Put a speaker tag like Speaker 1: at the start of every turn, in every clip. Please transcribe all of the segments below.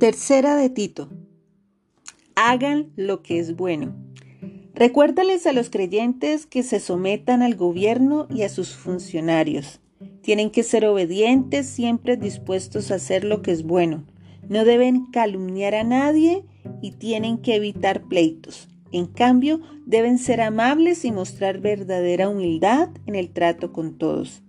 Speaker 1: Tercera de Tito. Hagan lo que es bueno. Recuérdales a los creyentes que se sometan al gobierno y a sus funcionarios. Tienen que ser obedientes, siempre dispuestos a hacer lo que es bueno. No deben calumniar a nadie y tienen que evitar pleitos. En cambio, deben ser amables y mostrar verdadera humildad en el trato con todos.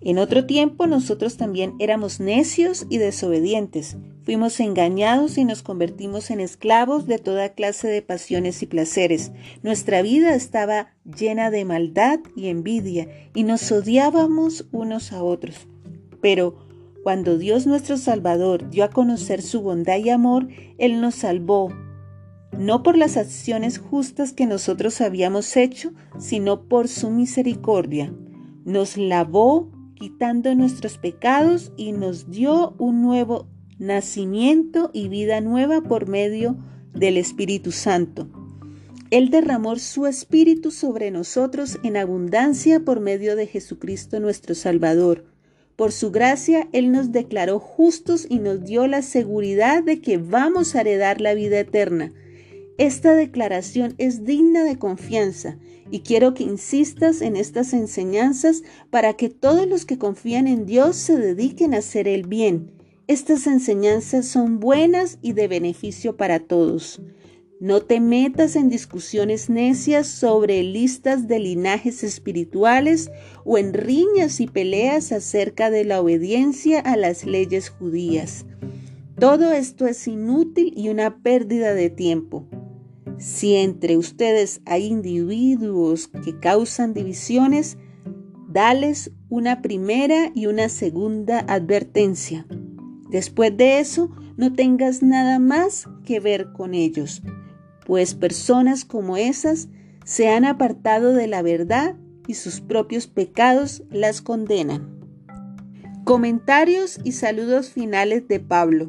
Speaker 1: En otro tiempo nosotros también éramos necios y desobedientes. Fuimos engañados y nos convertimos en esclavos de toda clase de pasiones y placeres. Nuestra vida estaba llena de maldad y envidia y nos odiábamos unos a otros. Pero cuando Dios nuestro Salvador dio a conocer su bondad y amor, Él nos salvó, no por las acciones justas que nosotros habíamos hecho, sino por su misericordia. Nos lavó quitando nuestros pecados y nos dio un nuevo nacimiento y vida nueva por medio del Espíritu Santo. Él derramó su Espíritu sobre nosotros en abundancia por medio de Jesucristo nuestro Salvador. Por su gracia, Él nos declaró justos y nos dio la seguridad de que vamos a heredar la vida eterna. Esta declaración es digna de confianza y quiero que insistas en estas enseñanzas para que todos los que confían en Dios se dediquen a hacer el bien. Estas enseñanzas son buenas y de beneficio para todos. No te metas en discusiones necias sobre listas de linajes espirituales o en riñas y peleas acerca de la obediencia a las leyes judías. Todo esto es inútil y una pérdida de tiempo. Si entre ustedes hay individuos que causan divisiones, dales una primera y una segunda advertencia. Después de eso, no tengas nada más que ver con ellos, pues personas como esas se han apartado de la verdad y sus propios pecados las condenan. Comentarios y saludos finales de Pablo.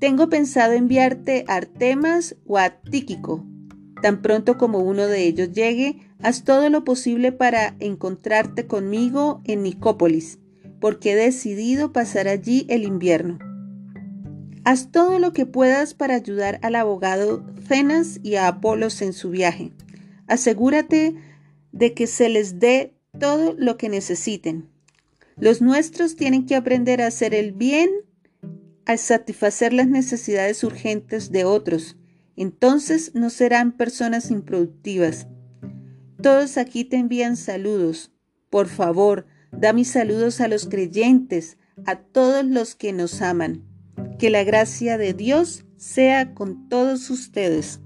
Speaker 1: Tengo pensado enviarte a Artemas o a Tíquico. Tan pronto como uno de ellos llegue, haz todo lo posible para encontrarte conmigo en Nicópolis, porque he decidido pasar allí el invierno. Haz todo lo que puedas para ayudar al abogado Cenas y a Apolos en su viaje. Asegúrate de que se les dé todo lo que necesiten. Los nuestros tienen que aprender a hacer el bien al satisfacer las necesidades urgentes de otros. Entonces no serán personas improductivas. Todos aquí te envían saludos. Por favor, da mis saludos a los creyentes, a todos los que nos aman. Que la gracia de Dios sea con todos ustedes.